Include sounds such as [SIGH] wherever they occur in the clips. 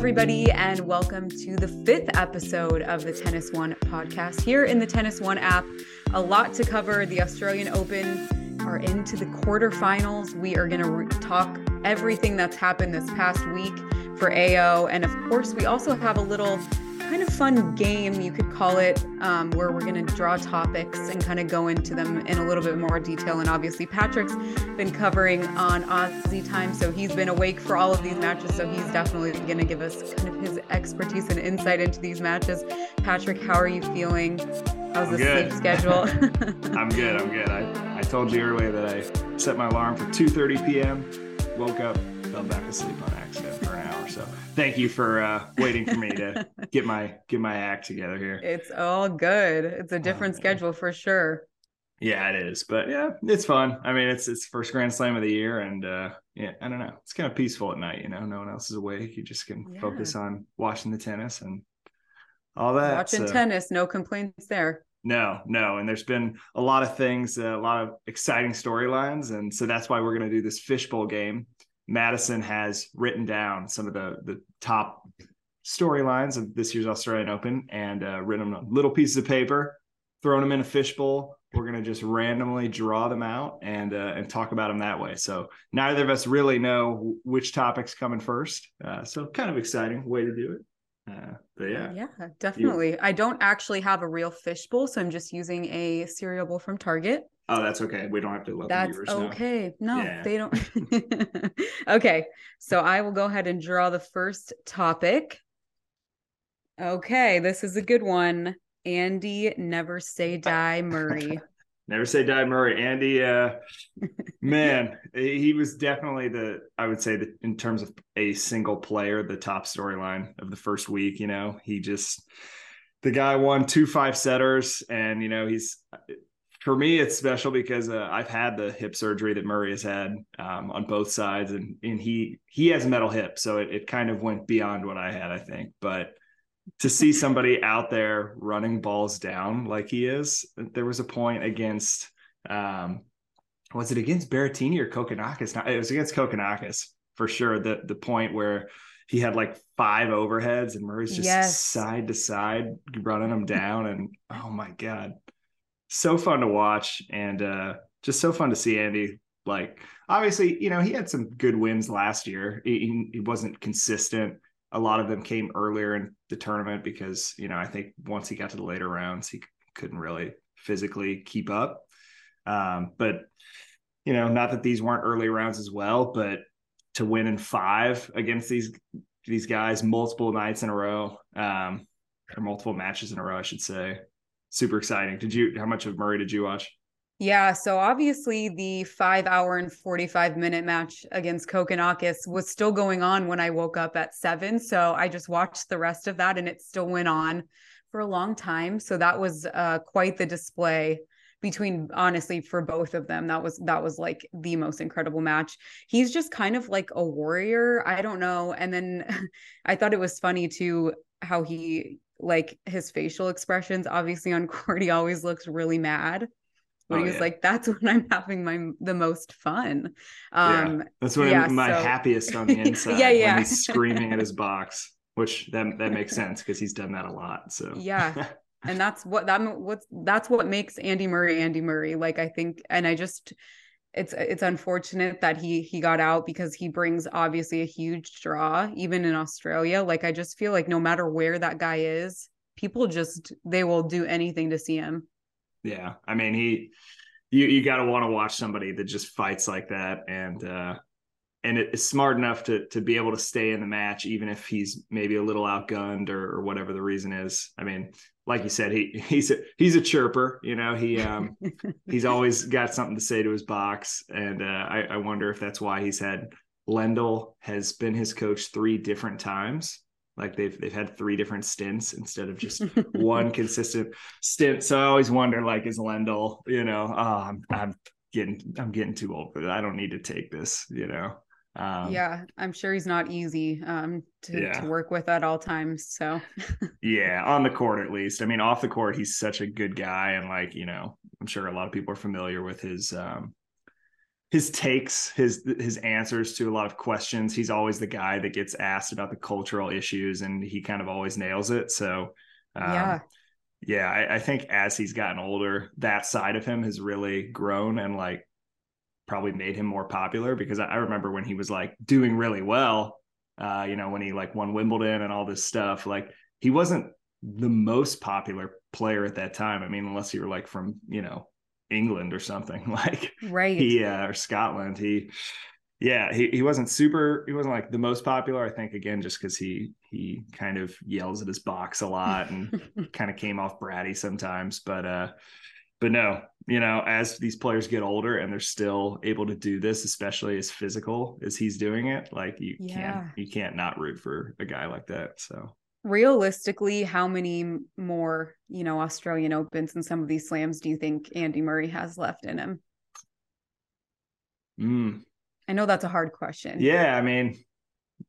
everybody, and welcome to the fifth episode of the Tennis One podcast here in the Tennis One app. A lot to cover. The Australian Open are into the quarterfinals. We are going to re- talk everything that's happened this past week for AO. And of course, we also have a little kind of fun game, you could call it, um, where we're going to draw topics and kind of go into them in a little bit more detail. And obviously, Patrick's been covering on Aussie time, so he's been awake for all of these matches. So he's definitely going to give us kind of his expertise and insight into these matches. Patrick, how are you feeling? How's I'm the good. sleep schedule? [LAUGHS] [LAUGHS] I'm good. I'm good. I, I told you earlier that I set my alarm for 2:30 p.m. Woke up, fell back asleep on accident for an hour. So thank you for uh, waiting for me to [LAUGHS] get my get my act together here. it's all good. It's a different man. schedule for sure. Yeah, it is. But yeah, it's fun. I mean, it's it's first Grand Slam of the year, and uh, yeah, I don't know. It's kind of peaceful at night. You know, no one else is awake. You just can Yeah. focus on watching the tennis and all that. Watching so- tennis, no complaints there. No, no. And there's been a lot of things, uh, a lot of exciting storylines. And so that's why we're going to do this fishbowl game. Madison has written down some of the, the top storylines of this year's Australian Open and uh, written them on little pieces of paper, thrown them in a fishbowl. We're going to just randomly draw them out and uh, and talk about them that way. So neither of us really know which topic's coming first. Uh, so kind of exciting way to do it. Uh, but yeah. Yeah, definitely. I don't actually have a real fishbowl, so I'm just using a cereal bowl from Target. Oh, that's okay. We don't have to let the That's viewers know. okay. No, Yeah. they don't. [LAUGHS] okay, so I will go ahead and draw the first topic. Okay, this is a good one. Andy Never Say [LAUGHS] Die Murray. [LAUGHS] Never say die, Murray. Andy, uh, man, he was definitely the, I would say that in terms of a single player, the top storyline of the first week. You know, he just, the guy won two five setters, and you know, he's, for me, it's special because uh, I've had the hip surgery that Murray has had um, on both sides, and and he he has a metal hip, so it, it kind of went beyond what I had, I think, but to see somebody out there running balls down like he is. There was a point against, um, was it against Berrettini or Kokkinakis? No, it was against Kokkinakis for sure. The the point where he had like five overheads and Murray's just Yes. side to side running them down, and oh my god, so fun to watch and uh, just so fun to see Andy. Like obviously, you know, he had some good wins last year. He, he- wasn't consistent a lot of them came earlier in the tournament because you know I think once he got to the later rounds he couldn't really physically keep up. Um, but you know, not that these weren't early rounds as well, but to win in five against these these guys multiple nights in a row, um, or multiple matches in a row, I should say. Super exciting. Did you? How much of Murray did you watch? Yeah, so obviously the five hour and 45 minute match against Kokkinakis was still going on when I woke up at seven. So I just watched the rest of that and it still went on for a long time. So that was uh, quite the display between honestly for both of them that was that was like the most incredible match he's just kind of like a warrior i don't know and then [LAUGHS] i thought it was funny too how he like his facial expressions obviously on [LAUGHS] court he always looks really mad but Oh, he was yeah. like that's when i'm having my the most fun Yeah. um That's when yeah, I'm my so- happiest on the [LAUGHS] inside. Yeah, yeah. When he's [LAUGHS] screaming at his box, which that that makes sense because he's done that a lot. So Yeah. and that's what that what's that's what makes Andy Murray Andy Murray like I think and I just it's it's unfortunate that he he got out because he brings obviously a huge draw even in Australia. Like I just feel like no matter where that guy is people just they will do anything to see him. Yeah, I mean he, you you got to want to watch somebody that just fights like that and uh and it is smart enough to to be able to stay in the match even if he's maybe a little outgunned or, or whatever the reason is. I mean, like you said, he [LAUGHS] he's a he's a chirper. You know, he um [LAUGHS] he's always got something to say to his box, and uh, I, I wonder if that's why he's had Lendl has been his coach three different times. Like they've they've had three different stints instead of just one [LAUGHS] consistent stint. So I always wonder, like, is Lendl, you know, oh, I'm I'm getting I'm getting too old for that. I don't need to take this, you know. Um, yeah I'm sure he's not easy um to, Yeah. to work with at all times so [LAUGHS] Yeah, on the court at least. I mean, off the court, he's such a good guy, and like you know, I'm sure a lot of people are familiar with his um his takes, his his answers to a lot of questions. He's always the guy that gets asked about the cultural issues, and he kind of always nails it. So, um, yeah, yeah, I, I think as he's gotten older, that side of him has really grown and like probably made him more popular. Because I, I remember when he was like doing really well, uh, you know, when he like won Wimbledon and all this stuff, like he wasn't the most popular player at that time. I mean, unless you were like from, you know, England or something [LAUGHS] like right. He uh, or Scotland. He yeah, he, he wasn't super he wasn't like the most popular, I think again, just because he he kind of yells at his box a lot and [LAUGHS] kind of came off bratty sometimes. But uh but no, you know, as these players get older and they're still able to do this, especially as physical as he's doing it, like you yeah. can't you can't not root for a guy like that. So realistically, how many more, you know, Australian Opens and some of these slams do you think Andy Murray has left in him? Mm. I know that's a hard question. Yeah, I mean,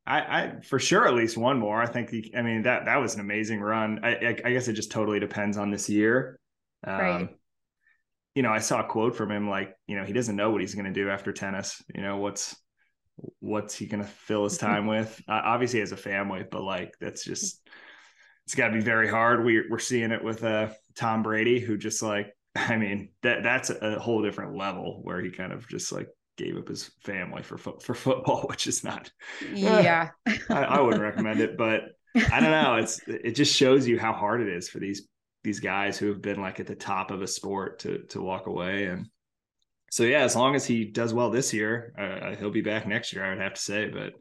I, I for sure at least one more. I think. The, I mean that that was an amazing run. I, I, I guess it just totally depends on this year. Um, right. You know, I saw a quote from him like, you know, he doesn't know what he's going to do after tennis. You know, what's what's he going to fill his time [LAUGHS] with? Uh, obviously, as a family, but like that's just it's got to be very hard. We we're seeing it with uh Tom Brady, who just like [LAUGHS] I mean that that's a whole different level where he kind of just like gave up his family for for [LAUGHS] football, which is not. Yeah, I, I wouldn't recommend it, but I don't know. It's it just shows you how hard it is for these these guys who have been like at the top of a sport to to walk away and so yeah, as long as he does well this year, uh, he'll be back next year. I would have to say, but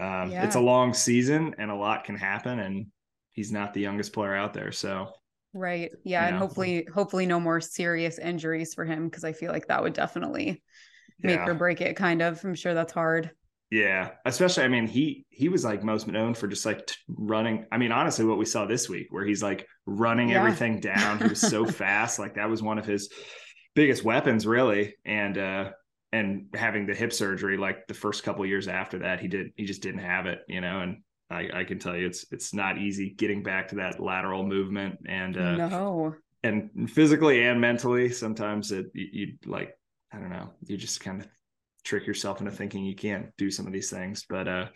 um, yeah. it's a long season and a lot can happen, and he's not the youngest player out there. So right, yeah, and know. hopefully, hopefully, no more serious injuries for him because I feel like that would definitely make yeah. or break it. Kind of, I'm sure that's hard. Yeah, especially I mean he he was like most known for just like t- running. I mean honestly, what we saw this week where he's like running yeah. everything down. He was so [LAUGHS] fast. Like that was one of his biggest weapons really and uh and having the hip surgery like the first couple years after that he did he just didn't have it you know and I, I can tell you it's it's not easy getting back to that lateral movement and uh no and physically and mentally sometimes it you, you like i don't know you just kind of trick yourself into thinking you can't do some of these things but uh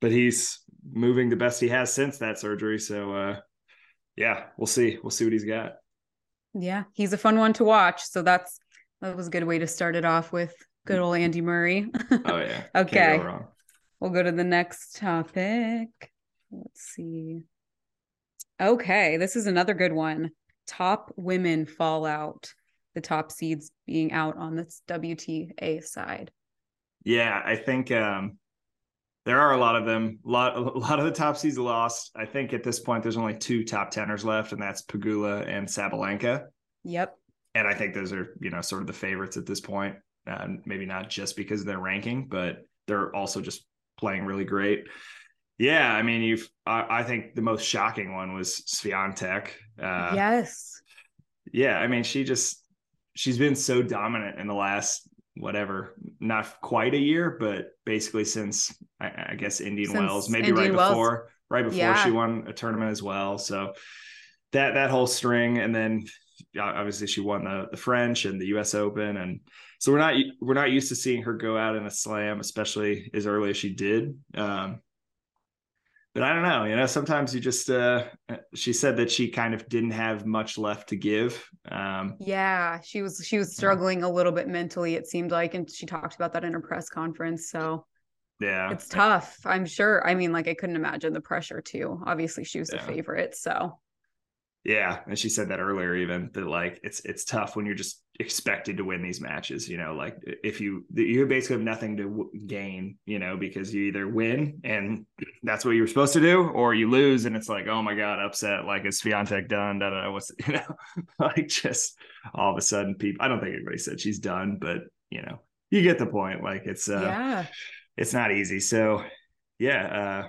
but he's moving the best he has since that surgery so uh yeah we'll see we'll see what he's got yeah, he's a fun one to watch. So that's that was a good way to start it off with good old Andy Murray. oh yeah. [LAUGHS] okay. Go we'll go to the next topic. Let's see. Okay, this is another good one. Top women fallout. The top seeds being out on this WTA side. Yeah, I think um there are a lot of them. A lot, [LAUGHS] a lot of the top seeds lost. I think at this point, there's only two top teners left, and that's Pegula and Sabalenka. Yep. And I think those are, you know, sort of the favorites at this point. Uh, maybe not just because of their ranking, but they're also just playing really great. Yeah, I mean, you've. I, I think the most shocking one was Swiatek. Uh, yes. Yeah, I mean, she just she's been so dominant in the last whatever, not quite a year, but basically since I, I guess Indian since Wells, maybe Indian right Wells. before, right before yeah. she won a tournament as well. So that that whole string, and then obviously she won the the French and the U.S. Open, and so we're not we're not used to seeing her go out in a slam, especially as early as she did. Um, but I don't know, you know, sometimes you just uh she said that she kind of didn't have much left to give. Um Yeah, she was she was struggling yeah. a little bit mentally it seemed like and she talked about that in her press conference. So yeah. It's tough, I'm sure. I mean, like I couldn't imagine the pressure too. Obviously, she was yeah. the favorite, so yeah, and she said that earlier even that like it's it's tough when you're just expected to win these matches, you know, like if you you basically have nothing to gain, you know, because you either win and that's what you were supposed to do or you lose and it's like, "Oh my god, upset, like is Swiatek done?" da, da, da, what's [LAUGHS] you know, like just all of a sudden people I don't think anybody said she's done, but you know, you get the point like it's uh yeah. it's not easy. So, yeah, uh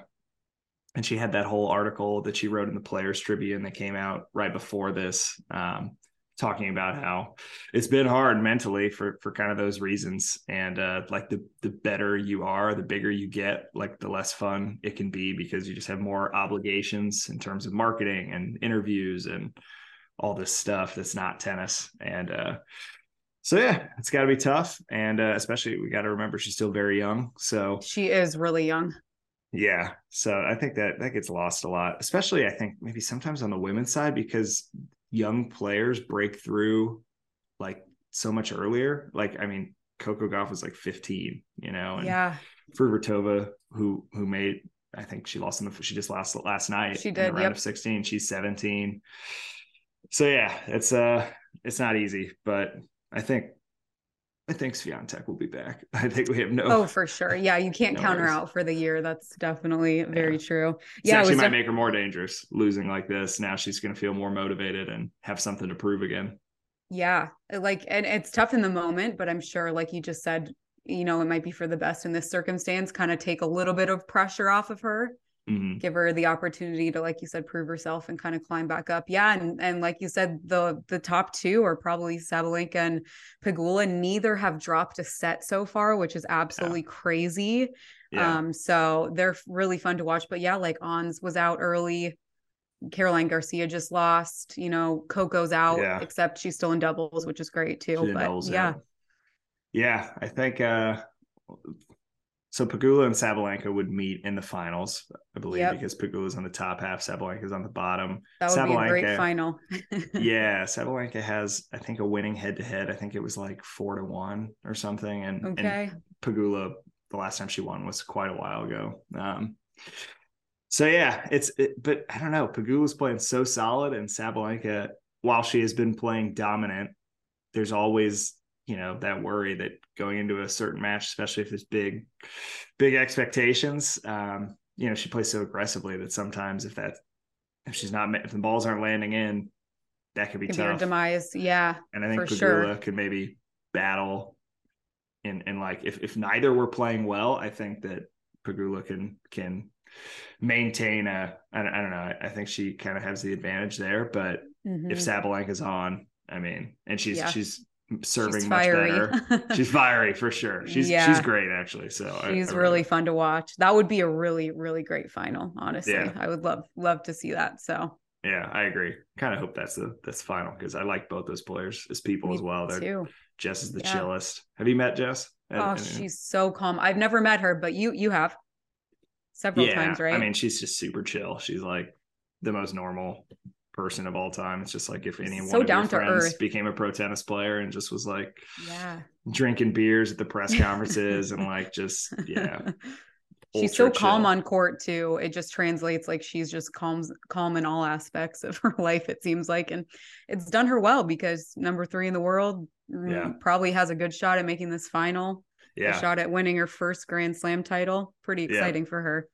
and she had that whole article that she wrote in the Players Tribune that came out right before this, um, talking about how it's been hard mentally for for kind of those reasons, and uh, like the the better you are, the bigger you get, like the less fun it can be because you just have more obligations in terms of marketing and interviews and all this stuff that's not tennis, and uh, so yeah, it's got to be tough, and uh, especially we got to remember she's still very young. So she is really young. Yeah, so I think that that gets lost a lot, especially I think maybe sometimes on the women's side because young players break through like so much earlier. Like I mean, Coco Gauff was like 15, you know, and yeah, Fruhvirtova, who who made I think she lost in the she just lost last night. She did round yep. of 16. She's 17. So yeah, it's uh it's not easy, but I think I think Swiatek will be back. [LAUGHS] I think we have no. Oh, for sure. Yeah, you can't no count worries. her out for the year. That's definitely very yeah. true. Yeah, she might def- make her more dangerous losing like this. Now she's going to feel more motivated and have something to prove again. Yeah, like, and it's tough in the moment, but I'm sure, like you just said, you know, it might be for the best in this circumstance. Kind of take a little bit of pressure off of her mm-hmm. give her the opportunity to, like you said, prove herself and kind of climb back up. Yeah. And and like you said, the the top two are probably Sabalenka and Pegula. Neither have dropped a set so far, which is absolutely yeah. crazy. Yeah. Um, so they're really fun to watch. But yeah, like Ons was out early. Caroline Garcia just lost, you know, Coco's out, yeah. except she's still in doubles, which is great too. but yeah. Out. Yeah, I think uh so Pegula and Sabalenka would meet in the finals, I believe, yep. because Pegula's on the top half, Sabalenka's on the bottom. That would Sabalenka, be a great final. [LAUGHS] yeah, Sabalenka has, I think, a winning head to head. I think it was like four to one or something, and, okay. and Pegula, the last time she won was quite a while ago. Um, so yeah, it's it, but I don't know. Pegula's playing so solid, and Sabalenka, while she has been playing dominant, there's always you know that worry that going into a certain match, especially if there's big, big expectations, um, you know, she plays so aggressively that sometimes if that if she's not if the balls aren't landing in, that could be could tough. Be demise, yeah. And I think Pegula sure. could maybe battle and and like if if neither were playing well, I think that Pegula can can maintain a I don't know. I think she kind of has the advantage there, but mm-hmm. if Sabalenka's on, I mean, and she's yeah. she's serving she's much better. [LAUGHS] she's fiery for sure. She's yeah. she's great actually. So she's I, I really fun to watch. That would be a really really great final. Honestly, yeah. I would love love to see that. So yeah, I agree. Kind of hope that's the that's final because I like both those players as people Me as well. They're too. Jess is the yeah. chillest. Have you met Jess? Oh, she's so calm. I've never met her, but you you have several yeah, times, right? I mean, she's just super chill. She's like the most normal person of all time. It's just like if any so one of your friends earth. became a pro tennis player and just was like yeah drinking beers at the press [LAUGHS] conferences and like just yeah. [LAUGHS] she's so calm on court too. It just translates like she's just calm calm in all aspects of [LAUGHS] her life, it seems like. And it's done her well because number three in the world mm, yeah. probably has a good shot at making this final. Yeah. A shot at winning her first Grand Slam title. Pretty exciting yeah. for her.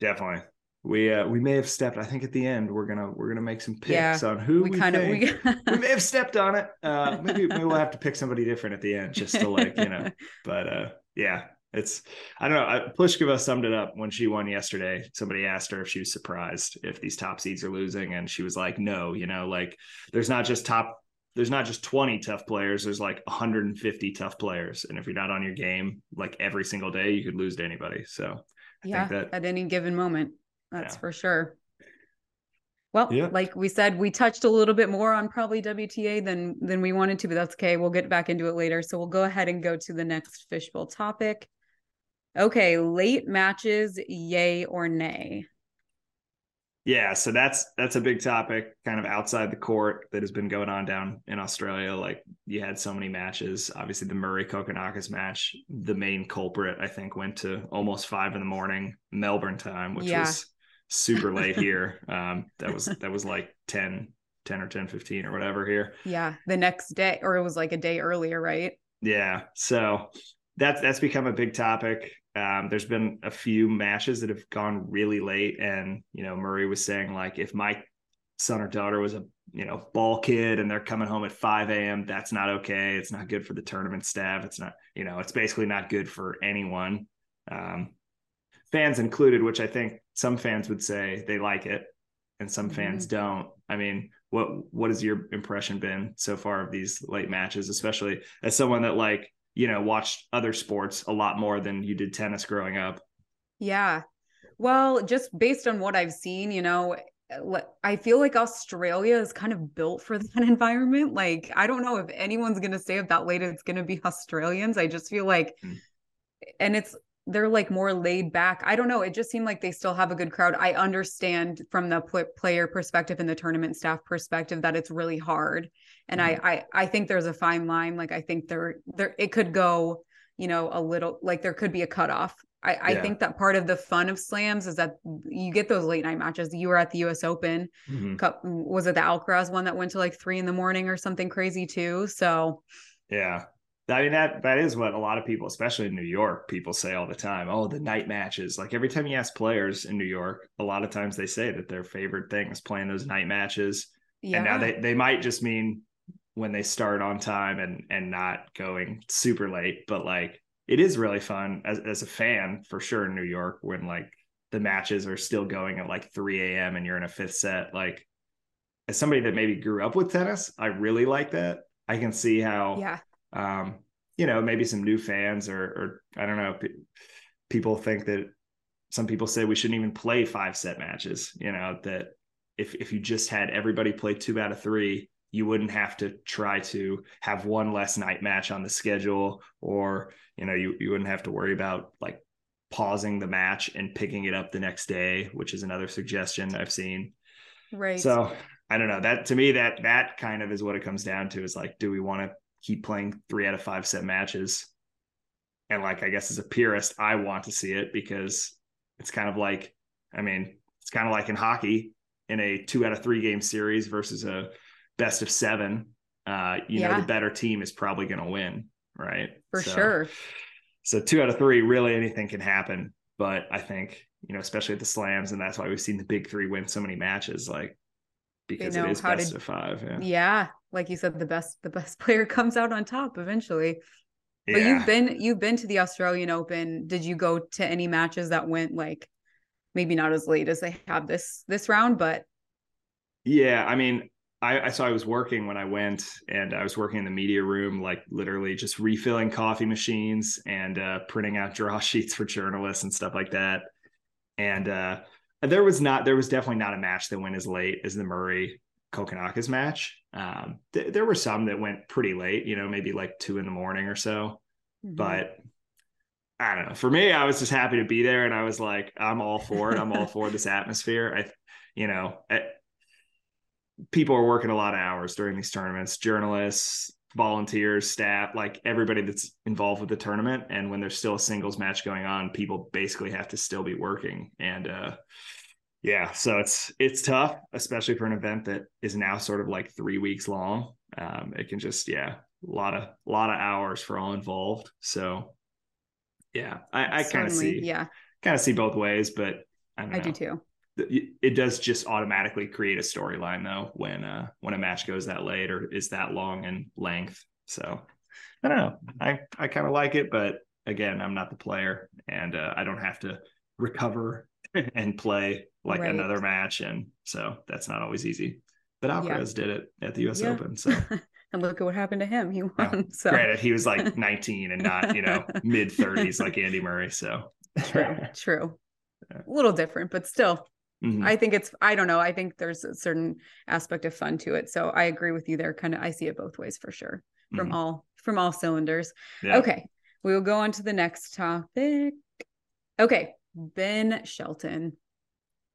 Definitely we uh, we may have stepped. I think at the end we're gonna we're gonna make some picks yeah, on who we, we kind of we... [LAUGHS] we may have stepped on it. Uh, maybe, maybe we'll have to pick somebody different at the end just to like you know. [LAUGHS] But uh, yeah, it's I don't know. I, Pliskova summed it up when she won yesterday. Somebody asked her if she was surprised if these top seeds are losing, and she was like, "No, you know, like there's not just top." There's not just 20 tough players, there's like 150 tough players. And if you're not on your game like every single day, you could lose to anybody. So I yeah, that, at any given moment. That's yeah. for sure. Well, yeah. like we said, we touched a little bit more on probably WTA than than we wanted to, but that's okay. We'll get back into it later. So we'll go ahead and go to the next fishbowl topic. Okay, late matches, yay or nay? Yeah, so that's that's a big topic, kind of outside the court that has been going on down in Australia. Like you had so many matches. Obviously, the Murray Kokkinakis match, the main culprit, I think, went to almost five in the morning Melbourne time, which yeah. was super late [LAUGHS] here. Um, that was that was like 10, 10 or 10, 15 or whatever here. Yeah. The next day, or it was like a day earlier, right? Yeah. So that's that's become a big topic. Um, there's been a few matches that have gone really late, and you know, Murray was saying like if my son or daughter was a you know ball kid and they're coming home at 5 a.m that's not okay it's not good for the tournament staff it's not you know it's basically not good for anyone um, fans included, which I think some fans would say they like it and some mm-hmm. fans don't. I mean, what what has your impression been so far of these late matches, especially as someone that like, you know, watched other sports a lot more than you did tennis growing up? Yeah. Well, just based on what I've seen, you know, I feel like Australia is kind of built for [LAUGHS] that environment. Like, I don't know if anyone's going to stay up that late. It's going to be Australians. I just feel like, mm. and it's, they're like more laid back. I don't know. It just seemed like they still have a good crowd. I understand from the player perspective and the tournament staff perspective that it's really hard. And mm. I, I, I think there's a fine line. Like, I think there, there, it could go, you know, a little like there could be a cutoff I, I think that part of the fun of slams is that you get those late night matches. You were at the US Open. Mm-hmm. Cup, was it the Alcaraz one that went to like three in the morning or something crazy too? So yeah. I mean that that is what a lot of people, especially in New York, people say all the time. Oh, the night matches. Like every time you ask players in New York, a lot of times they say that their favorite thing is playing those night matches. Yeah. And now they, they might just mean when they start on time and and not going super late, but like it is really fun as, as a fan for sure in New York when like the matches are still going at like 3 a.m. and you're in a fifth set. Like as somebody that maybe grew up with tennis, I really like that. I can see how, yeah, um, you know, maybe some new fans or, or I don't know, p- people think that some people say we shouldn't even play five set matches. You know that if if you just had everybody play two out of three, you wouldn't have to try to have one less night match on the schedule or you know you, you wouldn't have to worry about like pausing the match and picking it up the next day which is another suggestion i've seen right so i don't know that to me that that kind of is what it comes down to is like do we want to keep playing three out of five set matches and like i guess as a purist i want to see it because it's kind of like i mean it's kind of like in hockey in a two out of three game series versus a best of seven, uh, you yeah. know, the better team is probably going to win, right? For so, sure. So two out of three, really anything can happen. But I think, you know, especially at the slams, and that's why we've seen the big three win so many matches, like because it is best to, of five. Yeah. yeah. Like you said, the best the best [LAUGHS] player comes out on top eventually. But you've been you've been to the Australian Open. Did you go to any matches that went like maybe not as late as they have this this round, but yeah, I mean, I, I saw I was working when I went, and I was working in the media room, like literally just refilling coffee machines and uh, printing out draw [LAUGHS] sheets for journalists and stuff like that. And uh, there was not, there was definitely not a match that went as late as the Murray Kokkinakis match. Um, th- there were some that went pretty late, you know, maybe like two in the morning or so. Mm-hmm. But I don't know. For me, I was just happy to be there, and I was like, I'm all for it. I'm all for this atmosphere. I, you know, I, people are working a lot of hours during these tournaments journalists volunteers staff like everybody that's involved with the tournament and when there's still a singles match going on people basically have to still be working and uh yeah so it's it's tough especially for an event that is now sort of like three weeks long. Um it can just yeah a lot of a lot of hours for all involved. So yeah i i kind of see yeah. kind of see both ways but i, I do too. It does just automatically create a storyline though when uh when a match goes that late or is that long in length. So i don't know. I i kind of like it but again i'm not the player and uh, i don't have to recover [LAUGHS] and play like right. another match and so that's not always easy but alcaraz yeah. did it at the us yeah. open so [LAUGHS] and look at what happened to him he won yeah. [LAUGHS] so granted he was like [LAUGHS] 19 and not you know mid 30s like andy murray so true true a little different but still Mm-hmm. I think it's I don't know. I think there's a certain aspect of fun to it. So I agree with you there. Kind of I see it both ways for sure. From mm-hmm. all from all cylinders. Yeah. Okay. We will go on to the next topic. Okay. Ben Shelton.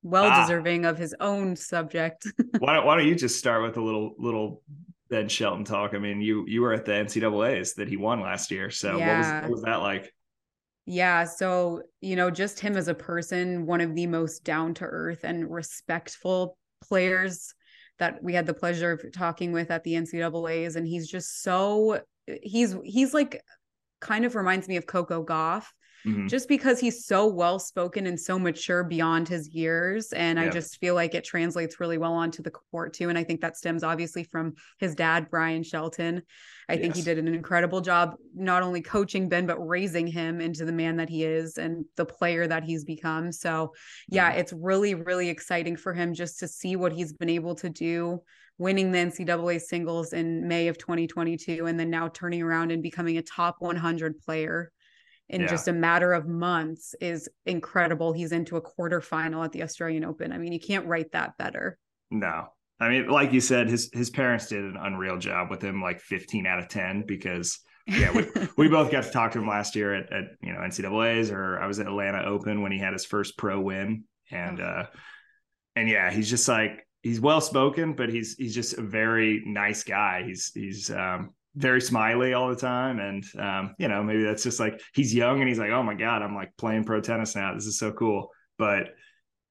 Well ah. deserving of his own subject. [LAUGHS] why don't why don't you just start with a little little Ben Shelton talk? I mean, you you were at the NCAA's that he won last year. So yeah. what was what was that like? Yeah. So, you know, just him as a person, one of the most down to earth and respectful players that we had the pleasure of talking with at the NCAAs. And he's just so, he's, he's like, kind of reminds me of Coco Gauff mm-hmm. just because he's so well spoken and so mature beyond his years. And yeah. I just feel like it translates really well onto the court too. And I think that stems obviously from his dad, Brian Shelton. I yes. think he did an incredible job, not only coaching Ben, but raising him into the man that he is and the player that he's become. So, yeah, mm-hmm. it's really, really exciting for him just to see what he's been able to do winning the NCAA singles in May of 2022 and then now turning around and becoming a top 100 player in Yeah. just a matter of months is incredible. He's into a quarterfinal at the Australian Open. I mean, you can't write that better. No. I mean, like you said, his his parents did an unreal job with him, like 15 out of 10, because yeah, we, [LAUGHS] we both got to talk to him last year at, at you know NCAA's or I was at Atlanta Open when he had his first pro win. And uh and yeah, he's just like he's well spoken, but he's he's just a very nice guy. He's he's um very smiley all the time. And um, you know, maybe that's just like he's young and he's like, oh my God, I'm like playing pro tennis now. This is so cool. But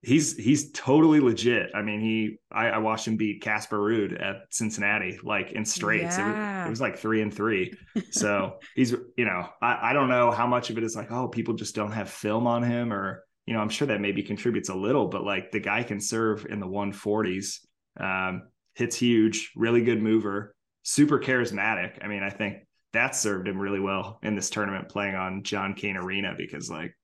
he's he's totally legit. I mean, he I, I watched him beat Casper Ruud at Cincinnati like in straights. It, was, it was like three and three. So [LAUGHS] he's you know, I, I don't know how much of it is like, oh, people just don't have film on him, or you know, I'm sure that maybe contributes a little, but like the guy can serve in the 140s. Um, hits huge, really good mover, super charismatic. I mean, I think that served him really well in this tournament playing on John Cain Arena because like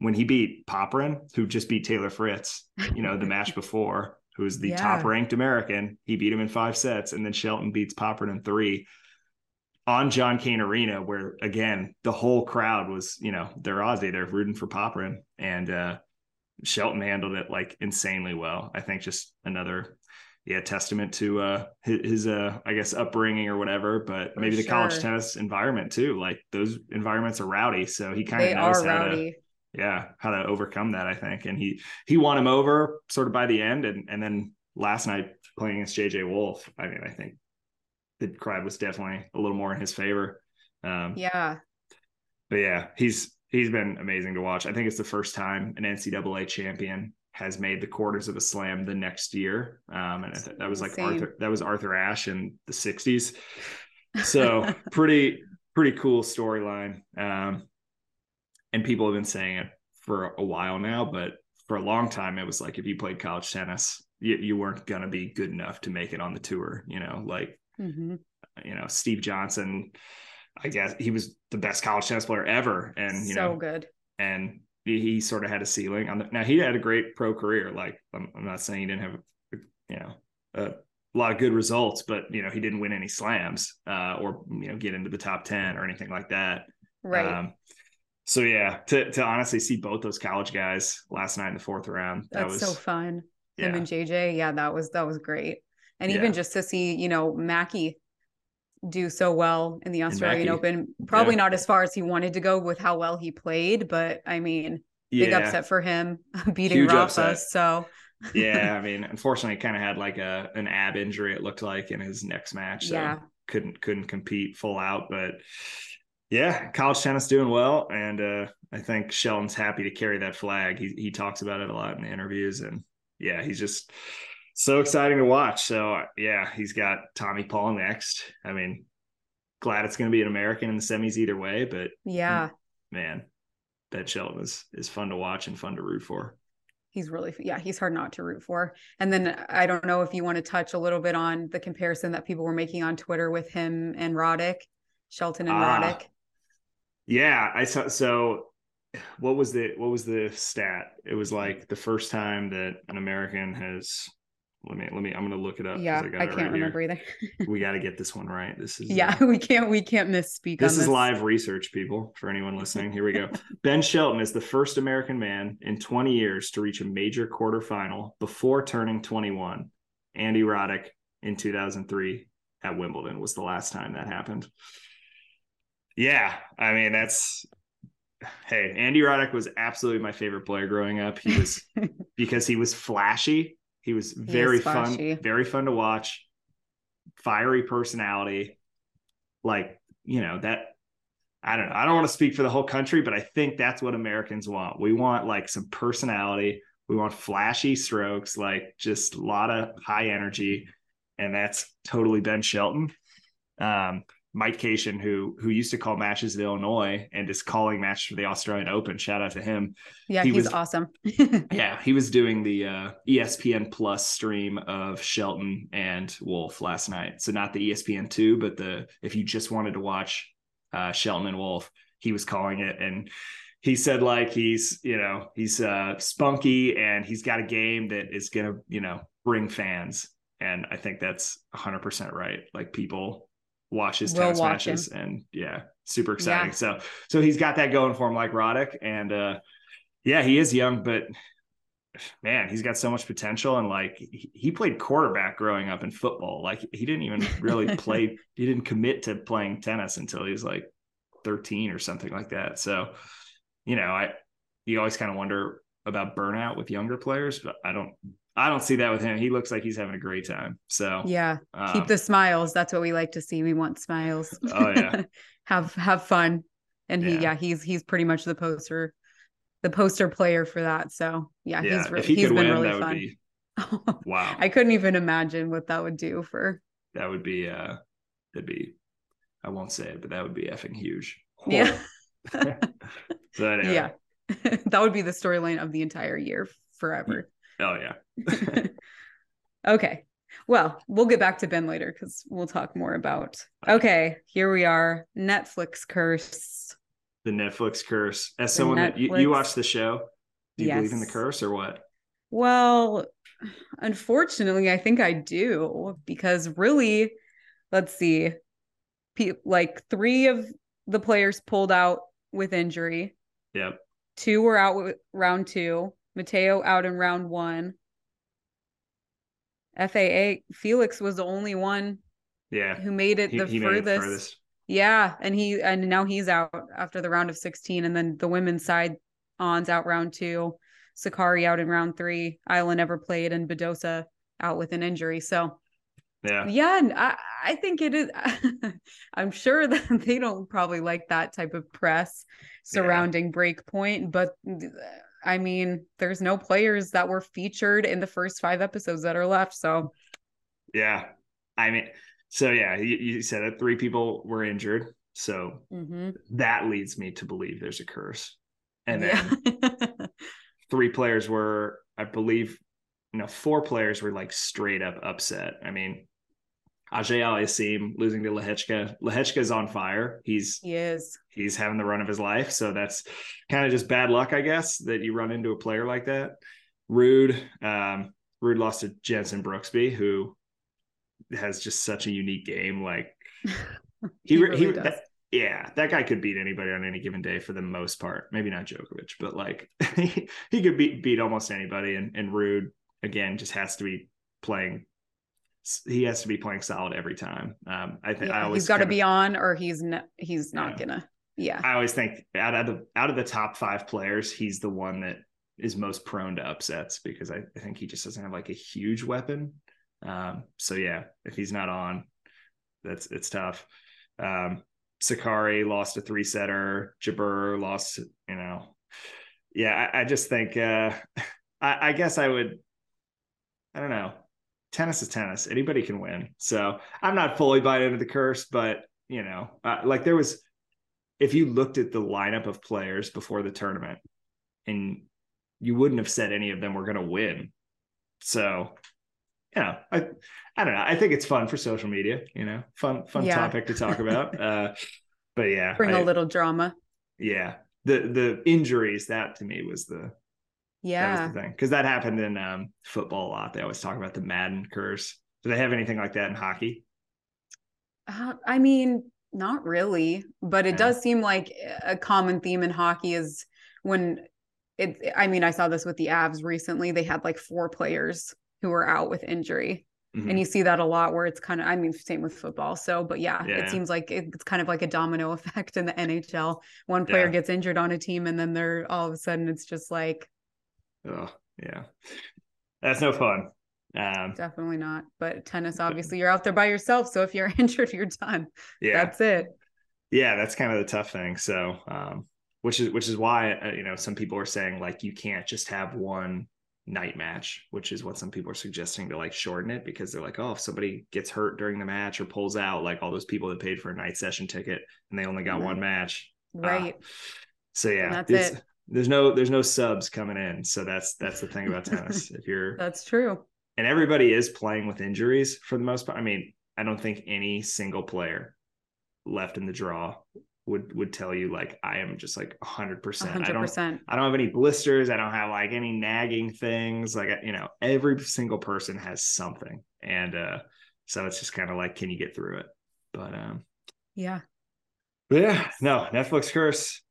when he beat Popyrin, who just beat Taylor Fritz, you know, the [LAUGHS] match before, who was the Yeah. top ranked American, he beat him in five sets, and then Shelton beats Popyrin in three on John Cain Arena, where again the whole crowd was, you know, they're Aussie, they're rooting for Popyrin, and uh Shelton handled it like insanely well. I think just another yeah testament to uh his, uh I guess upbringing or whatever, but For maybe the college tennis environment too. Like those environments are rowdy, so he kind of knows how to yeah how to overcome that. I think, and he he won him over sort of by the end, and and then last night playing against JJ Wolf. I mean, I think the crowd was definitely a little more in his favor. Um, Yeah. but yeah, he's he's been amazing to watch. I think it's the first time an NCAA champion has made the quarters of a slam the next year. Um, and I th- that was like Insane. Arthur that was Arthur Ashe in the 60s. [LAUGHS] So pretty pretty cool storyline. Um, and people have been saying it for a while now, but for a long time it was like if you played college tennis, you, you weren't gonna be good enough to make it on the tour. You know, like Mhm. you know Steve Johnson. I guess he was the best college tennis player ever, and you know so know, good. and he, sort of had a ceiling on the. Now he had a great pro career. Like I'm, I'm not saying he didn't have, you know, a lot of good results, but you know he didn't win any slams uh, or you know get into the top ten or anything like that. Right. Um, so yeah, to to honestly see both those college guys last night in the fourth round, that That's was so fun. yeah, Him and JJ. Yeah, that was that was great. And Yeah. even just to see, you know, Mackie do so well in the Australian. Open. Probably Yeah. not as far as he wanted to go with how well he played, but I mean, big upset for him [LAUGHS] beating Huge Rafa. upset. So yeah, [LAUGHS] I mean, unfortunately, kind of had like a an ab injury. It looked like in his next match, so Yeah. couldn't couldn't compete full out. But yeah, college tennis doing well, and uh, I think Shelton's happy to carry that flag. He he talks about it a lot in the interviews, and yeah, he's just so exciting to watch. So yeah, he's got Tommy Paul next. I mean, glad it's going to be an American in the semis either way, but yeah, man, that Shelton is is fun to watch and fun to root for. he's really yeah, he's hard not to root for. And then I don't know if you want to touch a little bit on the comparison that people were making on Twitter with him and Roddick, Shelton and Ah. Roddick. Yeah, I saw. So, what was the what was the stat? It was like the first time that an American has. Let me let me. I'm gonna look it up Yeah, got I it can't right here. remember either. [LAUGHS] We got to get this one right. This is yeah, uh, [LAUGHS] we can't we can't misspeak this on is live research, people. For anyone listening, here we go. [LAUGHS] ben Shelton is the first American man in 20 years to reach a major quarterfinal before turning 21. Andy Roddick in 2003 at Wimbledon was the last time that happened. Yeah, I mean that's hey, Andy Roddick was absolutely my favorite player growing up. He was because he was flashy. He was very flashy. fun, very fun to watch. Fiery personality. Like, you know, that I don't know. I don't want to speak for the whole country, but I think that's what Americans want. We want like some personality. We want flashy strokes, like just a lot of high energy. And that's totally Ben Shelton. Um, Mike Cation, who who used to call matches in Illinois and is calling matches for the Australian Open. Shout out to him. Yeah, he he's was- awesome. [LAUGHS] Yeah, he was doing the uh, ESPN Plus stream of Shelton and Wolf last night. So not the ESPN two, but the if you just wanted to watch uh, Shelton and Wolf, he was calling it, and he said like he's you know he's uh, spunky and he's got a game that is gonna you know bring fans, and I think that's hundred percent right. Like people watch his Will tennis watch matches, and yeah, super exciting. Yeah. So so he's got that going for him like Roddick. And uh yeah, he is young, but man, he's got so much potential. And like he, he played quarterback growing up in football. Like he didn't even really [LAUGHS] play, he didn't commit to playing tennis until he was like 13 or something like that. So, you know, I you always kind of wonder about burnout with younger players, but I don't I don't see that with him. He looks like he's having a great time. So Yeah. um, Keep the smiles. That's what we like to see. We want smiles. Oh, yeah. [LAUGHS] have have fun. And he Yeah. yeah, he's he's pretty much the poster the poster player for that. So yeah, yeah, he's re- if he he's could been win, really that would fun. be [LAUGHS] wow. I couldn't even imagine what that would do for that would be uh that'd be I won't say it, but that would be effing huge. yeah. so [LAUGHS] anyway. yeah. that would be the storyline of the entire year forever. Oh yeah. [LAUGHS] Okay. Well, we'll get back to Ben later because we'll talk more about. Okay, here we are. Netflix curse. The Netflix curse. As The someone that you, you watch the show, do you believe in the curse or what? Well, unfortunately, I think I do because really, let's see, pe- like three of the players pulled out with injury. Yep. Two were out with round two. Matteo out in round one. FAA Felix was the only one Yeah. who made it He, the he made it furthest. furthest. Yeah, and he and now he's out after the round of 16 and then the women's side on's out round 2. Sakkari out in round 3. Ajla never played and Badosa out with an injury. So, Yeah. yeah, and I I think it is [LAUGHS] I'm sure that they don't probably like that type of press surrounding Breakpoint, but I mean, there's no players that were featured in the first 5 episodes that are left, so Yeah. I mean, so yeah, you, you said that three people were injured. So mhm. that leads me to believe there's a curse. And then yeah. [LAUGHS] three players were, I believe, no, four players were like straight up upset. I mean, Auger-Aliassime losing to Lehecka. Lehecka's on fire. He's he is. he's having the run of his life. So that's kind of just bad luck, I guess, that you run into a player like that. Ruud, um, Ruud lost to Jenson Brooksby, who has just such a unique game. Like [LAUGHS] he, He he, really does. that- yeah, that guy could beat anybody on any given day for the most part. Maybe not Djokovic, but like [LAUGHS] he, he could beat beat almost anybody. And and Ruud again just has to be playing. He has to be playing solid every time. Um, I think I always he's got to be on or he's not he's not Yeah. gonna yeah I always think out of the out of the top five players, he's the one that is most prone to upsets because I, I think he just doesn't have like a huge weapon. Um, so yeah, if he's not on, that's it's tough. Um, Sakkari lost a three setter. Jabeur lost, you know. Yeah, I, I just think uh [LAUGHS] I, I guess I would I don't know. Tennis is tennis. Anybody can win. So I'm not fully buying into the curse, but you know, uh, like there was if you looked at the lineup of players before the tournament and you wouldn't have said any of them were going to win. So, you know, I, I don't know. I think it's fun for social media, you know, fun, fun Yeah. topic to talk about. [LAUGHS] uh, but yeah, bring a a little drama yeah, the, the injuries that to me was the, that yeah was the thing. Cause that happened in um, football a lot. They always talk about the Madden curse. Do they have anything like that in hockey? Uh, I mean not really but it Yeah. does seem like a common theme in hockey is when it I mean I saw this with the Avs recently they had like four players who were out with injury Mhm. and you see that a lot where it's kind of I mean same with football so but yeah, Yeah. it seems like it's kind of like a domino [LAUGHS] effect in the NHL one player Yeah. gets injured on a team and then they're all of a sudden it's just like Oh, yeah. That's no fun. Um, Definitely not. But tennis, obviously, you're out there by yourself. So if you're [LAUGHS] injured, you're done. yeah. That's it. yeah that's kind of the tough thing so um which is which is why uh, you know some people are saying like you can't just have one night match which is what some people are suggesting to like shorten it because they're like oh if somebody gets hurt during the match or pulls out like all those people that paid for a night session ticket and they only got Right. one match uh, Right. so yeah that's it. There's no there's no subs coming in so that's that's the thing about tennis [LAUGHS] if you're That's true. and everybody is playing with injuries for the most part. I mean, I don't think any single player left in the draw would would tell you like I am just like hundred A percent. I don't. I don't have any blisters. I don't have like any nagging things. Like you know, every single person has something, and uh so it's just kind of like, can you get through it? But um, Yeah. But yeah, no, Netflix curse.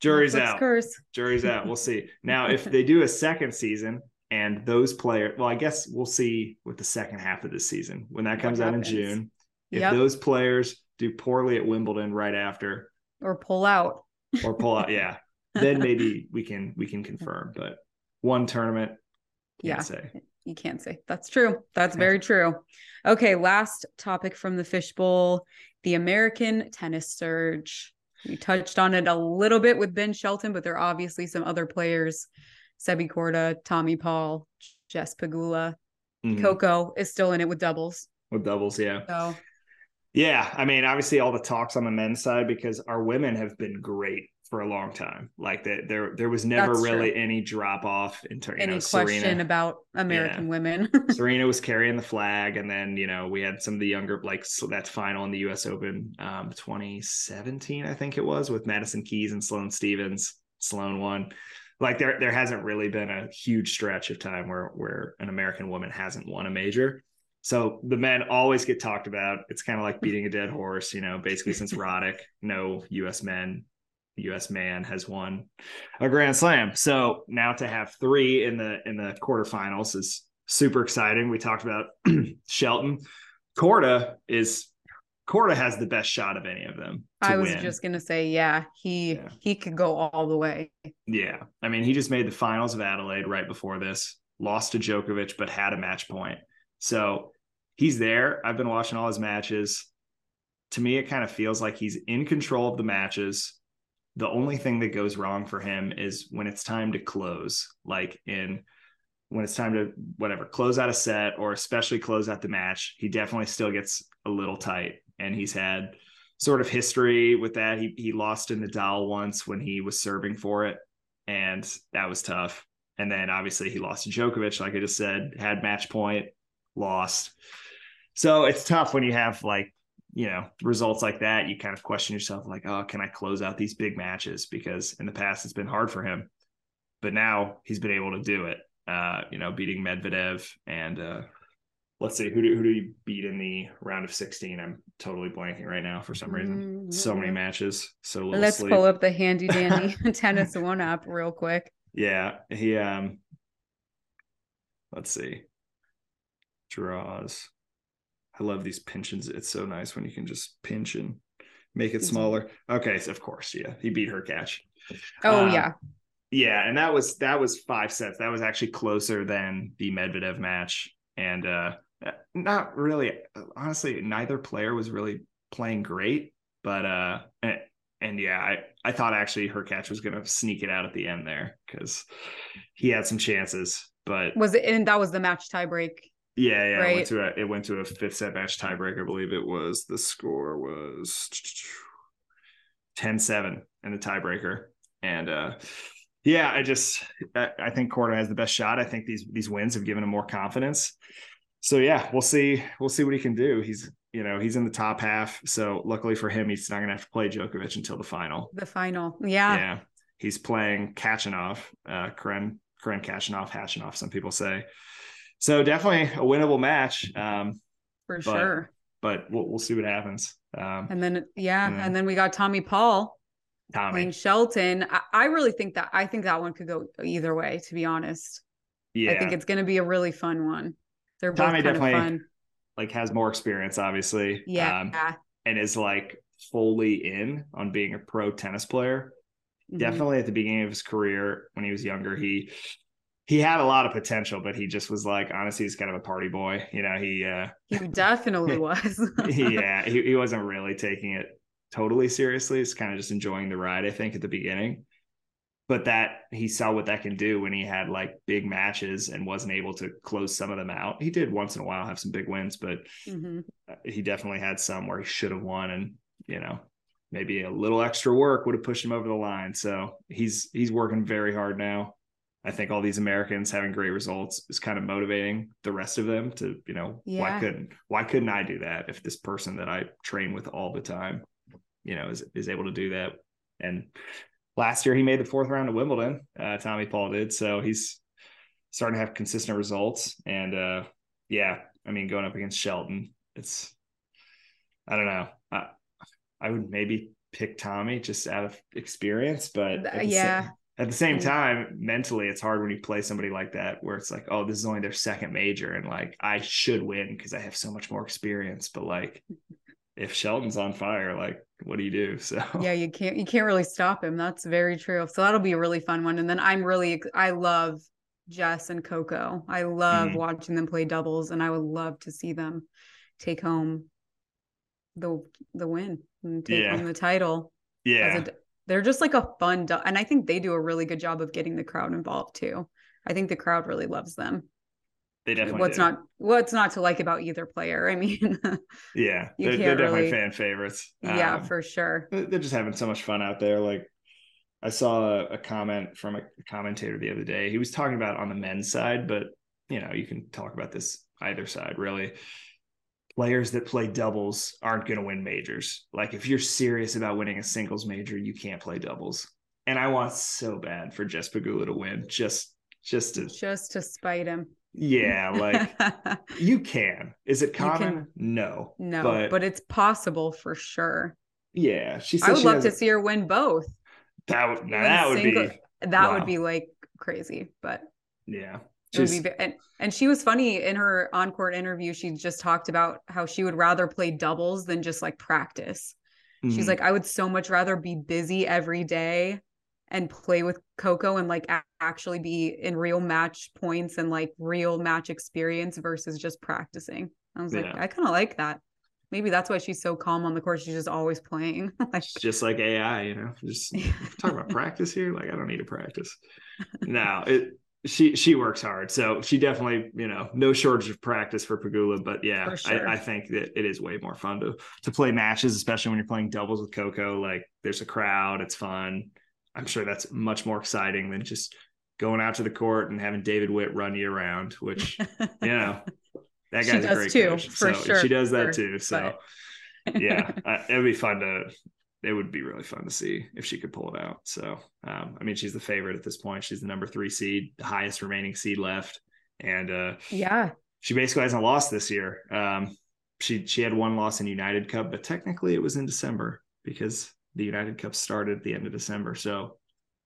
Jury's Netflix out. Curse. Jury's out. We'll see. [LAUGHS] Now, if they do a second season and those players, well, I guess we'll see with the second half of the season when that comes out in. June. If Yep. those players do poorly at Wimbledon right after Or pull out. or pull out, yeah, [LAUGHS] then maybe we can we can confirm. But one tournament, can't Yeah. say. You can't say. That's true. That's very true. Okay, last topic from the fishbowl the American tennis surge. We touched on it a little bit with Ben Shelton, but there are obviously some other players Sebi Korda, Tommy Paul, Jess Pegula. Mhm. Coco is still in it with doubles. with doubles, yeah. So, Yeah, I mean, obviously, all the talks on the men's side because our women have been great for a long time. Like that, there there was never That's really true. any drop off in terms. any know, question Serena, about American women? [LAUGHS] Serena was carrying the flag, and then you know we had some of the younger like so that final in the U.S. Open, um, 2017, I think it was, with Madison Keys and Sloane Stevens. Sloane won. Like there, there hasn't really been a huge stretch of time where where an American woman hasn't won a major. So the men always get talked about. It's kind of like beating a dead horse, you know. Basically, since Roddick, no U.S. men, U.S. man has won a Grand Slam. So now to have three in the in the quarterfinals is super exciting. We talked about [CLEARS THROAT] Shelton. Korda is Korda has the best shot of any of them. I was win. just gonna say, yeah, he Yeah. he could go all the way. Yeah. I mean, he just made the finals of Adelaide right before this, lost to Djokovic, but had a match point. So he's there. I've been watching all his matches. To me, it kind of feels like he's in control of the matches. The only thing that goes wrong for him is when it's time to close, like in when it's time to whatever close out a set or especially close out the match. He definitely still gets a little tight, and he's had sort of history with that. He he lost to Nadal once when he was serving for it, and that was tough. And then obviously he lost to Djokovic, like I just said, had match point, lost. So it's tough when you have like you know results like that. You kind of question yourself, like, oh, can I close out these big matches? Because in the past it's been hard for him, but now he's been able to do it. Uh, you know, beating Medvedev and uh, let's see who do who do you beat in the round of 16 i'm totally blanking right now for some reason so many matches so little Let's sleep. pull up the handy [LAUGHS] dandy [LAUGHS] TennisONE up real quick. yeah he um let's see draws i love these pinches it's so nice when you can just pinch and make it smaller okay so of course yeah he beat Hurkacz Oh Um, yeah. Yeah, and that was that was five sets. That was actually closer than the Medvedev match, and uh not really. Honestly, neither player was really playing great, but uh, and, and yeah, I I thought actually Hurkacz was gonna sneak it out at the end there because he had some chances, but Was it and that was the match tiebreak. Yeah, yeah, it went to a it went to a fifth set match tiebreak. I believe it was. The score was 10-7 in the tiebreaker. And uh yeah, I just I, I think Korda has the best shot. I think these these wins have given him more confidence. So yeah, we'll see we'll see what he can do. He's you know, he's in the top half. So luckily for him, he's not gonna have to play Djokovic until the final. The final. Yeah. Yeah. He's playing Khachanov, uh Karen Karen Khachanov, Hachanov, some people say. So definitely a winnable match. Um, For but- sure. but we'll we'll see what happens. Um, And then yeah, Yeah. and then we got Tommy Paul Tommy, playing Shelton. I, I really think that I think that one could go either way, to be honest. yeah, I think it's gonna be a really fun one. They're both Tommy definitely fun. like has more experience, obviously. Yeah. um, and is like fully in on being a pro tennis player. Mhm. Definitely at the beginning of his career when he was younger, he he had a lot of potential, but he just was like honestly, he's kind of a party boy. You know, he uh He definitely [LAUGHS] was. yeah, [LAUGHS] he, he wasn't really taking it totally seriously. He's kind of just enjoying the ride, I think, at the beginning. But that he saw what that can do when he had like big matches and wasn't able to close some of them out. He did once in a while have some big wins, but Mhm. uh, he definitely had some where he should have won and you know maybe a little extra work would have pushed him over the line so he's he's working very hard now i think all these americans having great results is kind of motivating the rest of them to you know why couldn't why couldn't i do that if this person that i train with all the time you know is is able to do that and last year he made the fourth round of wimbledon uh, tommy paul did so he's starting to have consistent results and uh yeah i mean going up against shelton it's I don't know. I, I would maybe pick Tommy just out of experience, but yeah. Same, at the same time, mentally, it's hard when you play somebody like that, where it's like, oh, this is only their second major, and like I should win because I have so much more experience. But like, if Shelton's on fire, like, what do you do? [LAUGHS] So yeah, you can't you can't really stop him. That's very true. So that'll be a really fun one. And then I'm really I love Jess and Coco. I love mm-hmm. watching them play doubles, and I would love to see them take home the the win and take yeah. home the title. Yeah, they're just like a fun, and I think they do a really good job of getting the crowd involved too. I think the crowd really loves them. They definitely what's do. not what's not to like about either player. [LAUGHS] I mean, yeah, they're, they're, definitely really, fan favorites. Yeah, um, for sure. They're just having so much fun out there. Like I saw a, a comment from a commentator the other day. He was talking about on the men's side, but you know, you can talk about this either side really. Players that play doubles aren't going to win majors. Like if you're serious about winning a singles major, you can't play doubles. And I want so bad for Jess Pegula to win, just just to just to spite him. Yeah, like [LAUGHS] you can. Is it common? Can, no. No, but, but it's possible for sure. Yeah, she. I would she love to see her win both. That would that would single, be that wow. would be like crazy, but yeah. It would be, and, and she was funny in her on-court interview. She just talked about how she would rather play doubles than just like practice. Mm-hmm. She's like, I would so much rather be busy every day and play with Coco and like a- actually be in real match points and like real match experience versus just practicing. I was yeah. like, I kind of like that maybe that's why she's so calm on the court. She's just always playing. [LAUGHS] like, just like AI, you know, just [LAUGHS] talk about practice here. Like I don't need to practice. Now it she she works hard. So she definitely, you know, no shortage of practice for Pegula. But yeah, sure. I, I, think that it is way more fun to to play matches, especially when you're playing doubles with Coco. Like there's a crowd, it's fun. I'm sure that's much more exciting than just going out to the court and having David Witt run you around, which [LAUGHS] you know that guy's a great too, coach. For so sure. She does that too. So but... yeah, [LAUGHS] it would be fun to. It would be really fun to see if she could pull it out. So, um, I mean, she's the favorite at this point. She's the number three seed, the highest remaining seed left, and uh, yeah, she basically hasn't lost this year. Um, she she had one loss in United Cup, but technically it was in December because the United Cup started at the end of December. So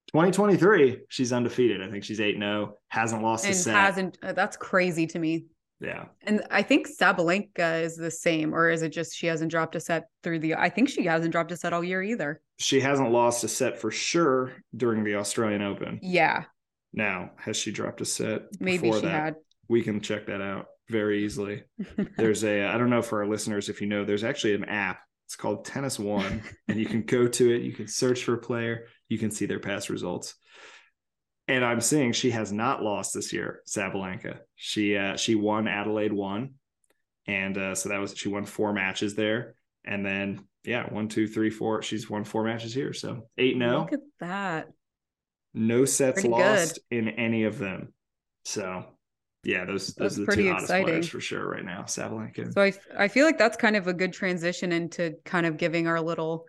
2023, she's undefeated. I think she's 8 0, hasn't lost and a set. Hasn't, uh, that's crazy to me. Yeah. And I think Sabalenka is the same, or is it just she hasn't dropped a set through the? I think she hasn't dropped a set all year either. She hasn't lost a set for sure during the Australian Open. Yeah. Now, has she dropped a set? Maybe she that? had. We can check that out very easily. [LAUGHS] there's a, I don't know for our listeners if you know, there's actually an app. It's called TennisONE, and you can go to it. You can search for a player. You can see their past results and I'm seeing she has not lost this year, Sabalenka. She uh, she won Adelaide one, and uh, so that was she won four matches there, and then yeah, one, two, three, four. She's won four matches here, so eight no. Look at that. No sets pretty lost good. in any of them. So yeah, those those are the two hottest exciting. players for sure right now, Sabalenka. So I I feel like that's kind of a good transition into kind of giving our little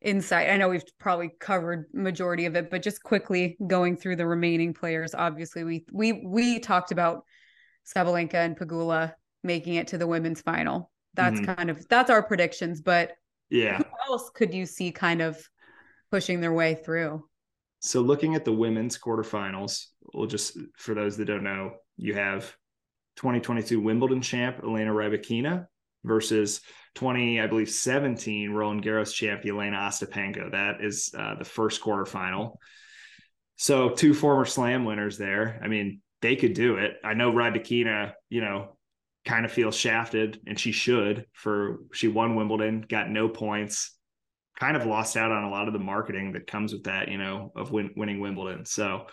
insight. I know we've probably covered majority of it, but just quickly going through the remaining players. Obviously, we we we talked about Sabalenka and Pegula making it to the women's final. That's mm-hmm. kind of that's our predictions, but yeah. Who else could you see kind of pushing their way through? So looking at the women's quarterfinals, we'll just for those that don't know, you have 2022 Wimbledon champ Elena Rybakina versus 20, I believe 17 Roland Garros champion Elena Ostapenko. That is uh, the first quarterfinal. So two former slam winners there. I mean, they could do it. I know Rybakina, you know, kind of feels shafted and she should for she won Wimbledon, got no points, kind of lost out on a lot of the marketing that comes with that, you know, of win, winning Wimbledon. So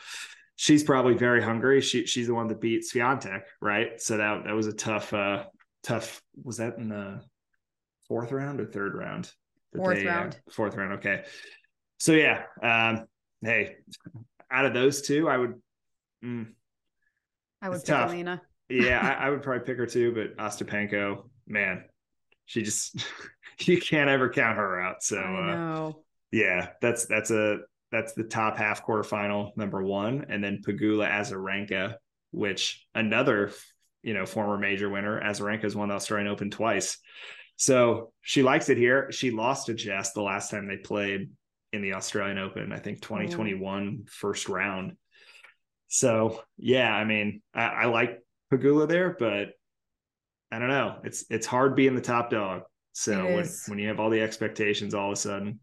she's probably very hungry. She she's the one that beat Swiatek, right? So that that was a tough uh tough. Was that in the fourth round or third round? Fourth they, uh, round. Uh, fourth round. Okay. So yeah. Um, hey, out of those two, I would. Mm, I would pick tough. Elena. yeah, I, [LAUGHS] I, would probably pick her too, but Ostapenko, man, she just [LAUGHS] you can't ever count her out. So uh, yeah, that's that's a that's the top half quarterfinal number one, and then Pegula Azarenka, which another you know, former major winner. Azarenka's won the Australian Open twice. So she likes it here. She lost to Jess the last time they played in the Australian Open, I think 2021 first round. So yeah, I mean, I, I like Pegula there, but I don't know. It's it's hard being the top dog. So when, when you have all the expectations all of a sudden,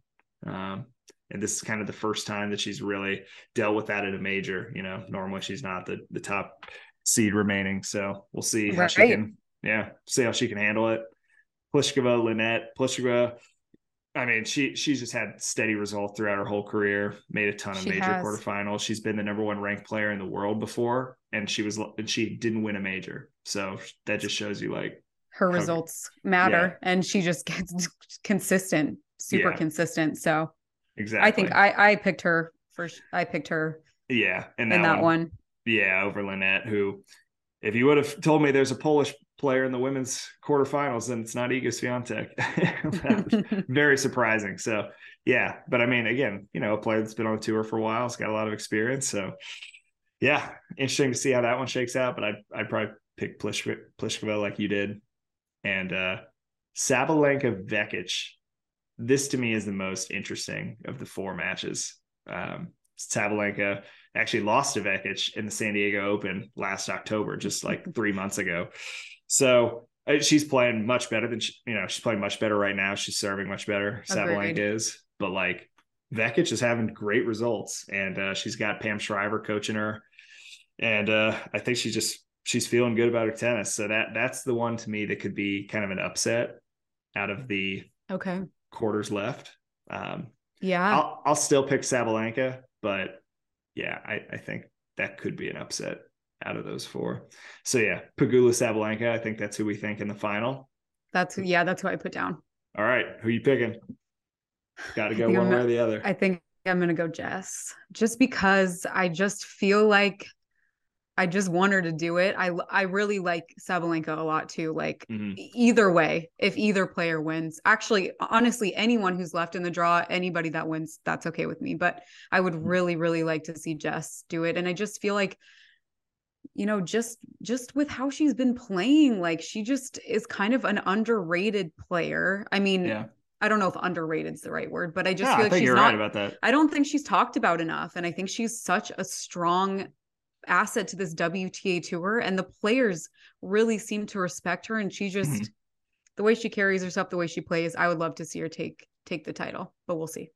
um, and this is kind of the first time that she's really dealt with that at a major. You know, normally she's not the the top seed remaining. So we'll see how she can, yeah, see how she can handle it. Pliskova, Linette, Pliskova. I mean, she she's just had steady results throughout her whole career. Made a ton of she major has. quarterfinals. She's been the number one ranked player in the world before, and she was and she didn't win a major. So that just shows you like her how, results matter, yeah. and she just gets [LAUGHS] consistent, super yeah. consistent. So exactly, I think I I picked her first. I picked her. Yeah, and that, in that one, one. Yeah, over Linette, who, if you would have told me there's a Polish player in the women's quarterfinals, then it's not Iga Swiatek. [LAUGHS] [LAUGHS] very surprising. So yeah, but I mean, again, you know, a player that's been on the tour for a while, has got a lot of experience. So yeah, interesting to see how that one shakes out. But I'd, I'd probably pick Pliskova like you did. And uh Sabalenka Vekic. This to me is the most interesting of the four matches. Um, Sabalenka actually lost to Vekic in the San Diego Open last October, just [LAUGHS] like three months ago. So uh, she's playing much better than she, you know. She's playing much better right now. She's serving much better. Sabalenka is, but like Vekic is having great results, and uh, she's got Pam Shriver coaching her, and uh, I think she's just she's feeling good about her tennis. So that that's the one to me that could be kind of an upset out of the okay quarters left. Um, yeah, I'll, I'll still pick Sabalenka, but yeah, I, I think that could be an upset out of those four. So yeah, Pegula Sabalenka, I think that's who we think in the final. That's yeah, that's who I put down. All right, who you picking? Got to go one way or the other. I think I'm gonna go Jess, just because I just feel like I just want her to do it. I I really like Sabalenka a lot too. Like mm-hmm. either way, if either player wins, actually, honestly, anyone who's left in the draw, anybody that wins, that's okay with me. But I would mm-hmm. really, really like to see Jess do it, and I just feel like you know just just with how she's been playing like she just is kind of an underrated player i mean yeah. i don't know if underrated is the right word but i just yeah, feel like she's not right about that i don't think she's talked about enough and i think she's such a strong asset to this wta tour and the players really seem to respect her and she just mm-hmm. the way she carries herself the way she plays i would love to see her take take the title but we'll see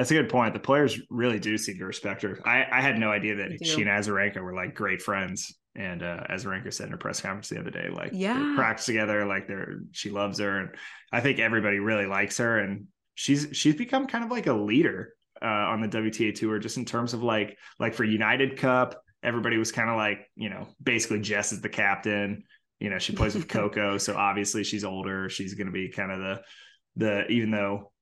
that's a good point. The players really do seem to respect her. I, I had no idea that she and Azarenka were like great friends. And uh, Azarenka said in a press conference the other day, like, yeah, practice together. Like, they're she loves her, and I think everybody really likes her. And she's she's become kind of like a leader uh, on the WTA tour, just in terms of like like for United Cup, everybody was kind of like you know basically Jess is the captain. You know, she plays with [LAUGHS] Coco, so obviously she's older. She's going to be kind of the the even though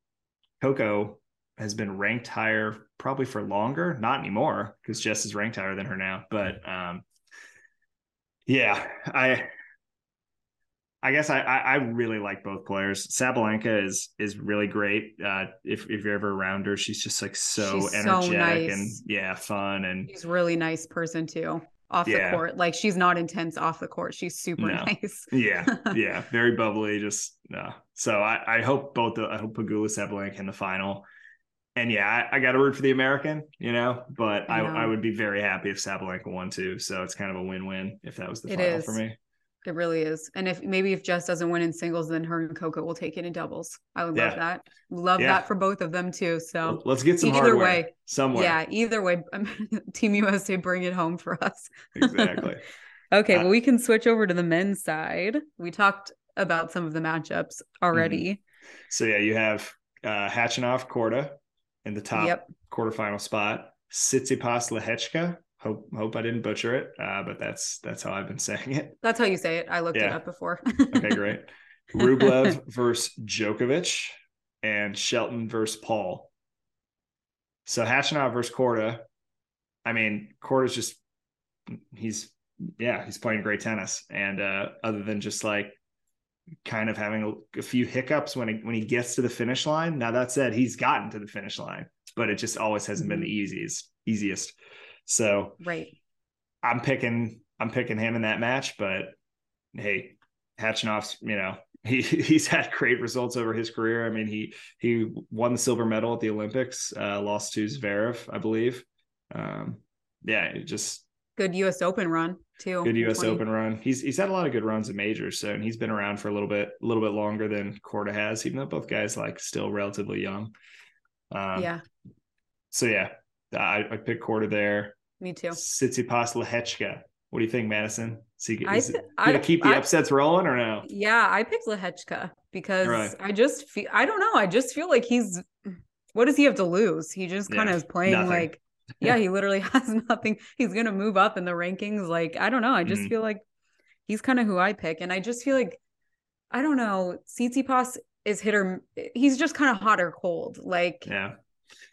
Coco has been ranked higher probably for longer. Not anymore because Jess is ranked higher than her now. But um, yeah, I I guess I, I really like both players. Sabalenka is is really great. Uh, if if you're ever around her, she's just like so she's energetic so nice. and yeah, fun and she's really nice person too. Off yeah. the court, like she's not intense off the court. She's super no. nice. [LAUGHS] yeah, [LAUGHS] yeah, very bubbly. Just no. So I I hope both the I hope Pegula Sabalenka in the final and yeah, I, I got to root for the American, you know, but I, I, I, would be very happy if Sabalenka won too. So it's kind of a win-win if that was the it final is. for me. It really is. And if maybe if Jess doesn't win in singles, then her and Coco will take it in doubles. I would yeah. love that. Love yeah. that for both of them too. So let's get some either way somewhere. Yeah, either way, [LAUGHS] Team USA bring it home for us. Exactly. [LAUGHS] okay, uh, well we can switch over to the men's side. We talked about some of the matchups already. Mm-hmm. So yeah, you have uh Khachanov Korda in the top yep. quarterfinal spot. Tsitsipas Lehecka. Hope hope I didn't butcher it, uh, but that's that's how I've been [LAUGHS] saying it. That's how you say it. I looked yeah. it up before. [LAUGHS] okay, great. [LAUGHS] Rublev versus Djokovic and Shelton versus Paul. So Khachanov versus Korda. I mean, Korda's just he's yeah, he's playing great tennis. And uh, other than just like kind of having a, a, few hiccups when he, when he gets to the finish line. Now that said, he's gotten to the finish line, but it just always hasn't been the mm-hmm. easiest easiest. So right, I'm picking I'm picking him in that match, but hey, Khachanov's you know [LAUGHS] he he's had great results over his career. I mean, he he won the silver medal at the Olympics, uh, lost to Zverev, I believe. Um, yeah, just good U.S. Open run too. Good U.S. 20. Open run. He's he's had a lot of good runs in majors, so and he's been around for a little bit, a little bit longer than Korda has, even though both guys like still relatively young. Um, yeah. So yeah, I, I picked Korda there. Me too. Tsitsipas Lehecka. What do you think, Madison? See, is I, gonna keep the I, upsets rolling or no? Yeah, I picked Lehecka because right. I just feel I don't know. I just feel like he's what does he have to lose? He just kind yeah, of is playing nothing. like [LAUGHS] yeah, he literally [LAUGHS] has nothing. He's gonna move up in the rankings. Like, I don't know. I just mm feel like he's kind of who I pick. And I just feel like I don't know, Tsitsipas is hit or he's just kind of hot or cold. Like yeah,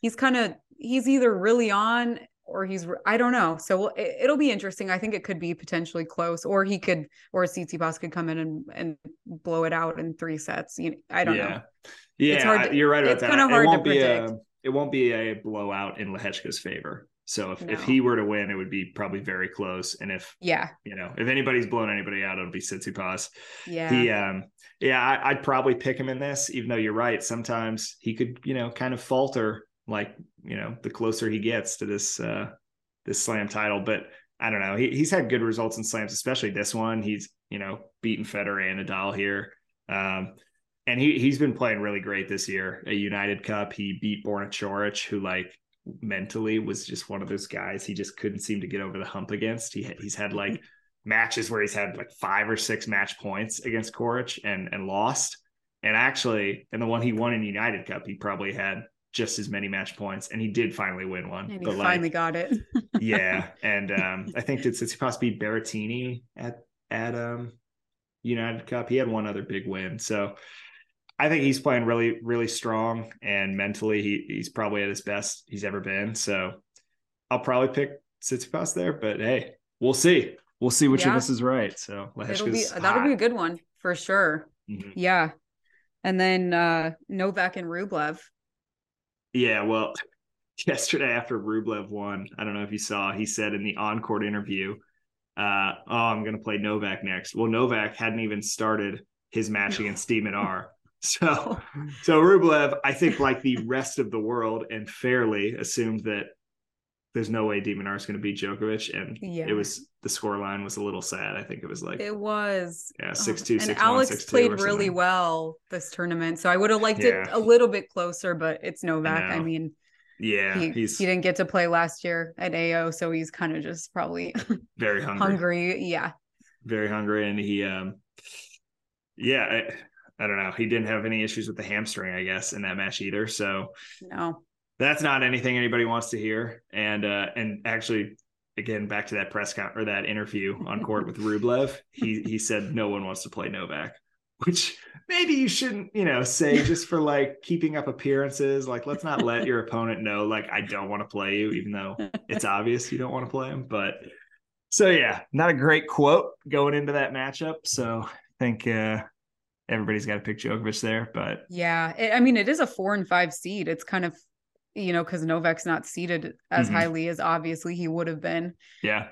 he's kind of he's either really on or he's I don't know. So it, will be interesting. I think it could be potentially close, or he could, or Tsitsipas could come in and and blow it out in three sets. You know, I don't yeah. know. Yeah, it's hard to, you're right about it's that. Kind of hard to predict. A, it won't be a blowout in Lehecka's favor. So if, no. if he were to win, it would be probably very close. And if yeah, you know, if anybody's blown anybody out, it'll be Tsitsipas. Yeah. He um yeah, I, would probably pick him in this, even though you're right. Sometimes he could, you know, kind of falter like, you know, the closer he gets to this uh this slam title. But I don't know. He, he's had good results in slams, especially this one. He's, you know, beaten Federer and Nadal here. Um, and he he's been playing really great this year. A United Cup, he beat Borna Coric, who like mentally was just one of those guys he just couldn't seem to get over the hump against. He he's had like matches where he's had like five or six match points against Coric and and lost. And actually, in the one he won in United Cup, he probably had just as many match points, and he did finally win one. And he but finally like, got it. [LAUGHS] yeah, and um, I think did Tsitsipas beat Berrettini at at um, United Cup? He had one other big win, so I think he's playing really, really strong and mentally he, he's probably at his best he's ever been. So I'll probably pick Tsitsipas there, but hey, we'll see. We'll see which yeah. of us is right. So it'll be that'll be a good one for sure. Mm-hmm. Yeah. And then uh Novak and Rublev. Yeah, well, [LAUGHS] yesterday after Rublev won, I don't know if you saw, he said in the on-court interview, uh, oh, I'm gonna play Novak next. Well, Novak hadn't even started his match against [LAUGHS] de Minaur. So, so Rublev, I think, like the rest of the world, and fairly assumed that there's no way de Minaur is going to beat Djokovic, and yeah. it was the score line was a little sad. I think it was like it was yeah six two and Alex six, played really well this tournament, so I would have liked yeah. it a little bit closer, but it's Novak. I, I mean. Yeah, he, he's he didn't get to play last year at AO, so he's kind of just probably [LAUGHS] very hungry. hungry, yeah, very hungry, and he um, yeah, I don't know. He didn't have any issues with the hamstring, I guess, in that match either. So no, that's not anything anybody wants to hear. And uh, and actually, again, back to that press con or that interview on court with Rublev, he he said no one wants to play Novak, which maybe you shouldn't, you know, say just for like keeping up appearances. Like, let's not let your opponent know, like, I don't want to play you, even though it's obvious you don't want to play him. But so yeah, not a great quote going into that matchup. So I think uh everybody's got to pick Djokovic there. But yeah, it, I mean, it is a four and five seed. It's kind of, you know, because Novak's not seeded as mm-hmm. highly as obviously he would have been. Yeah.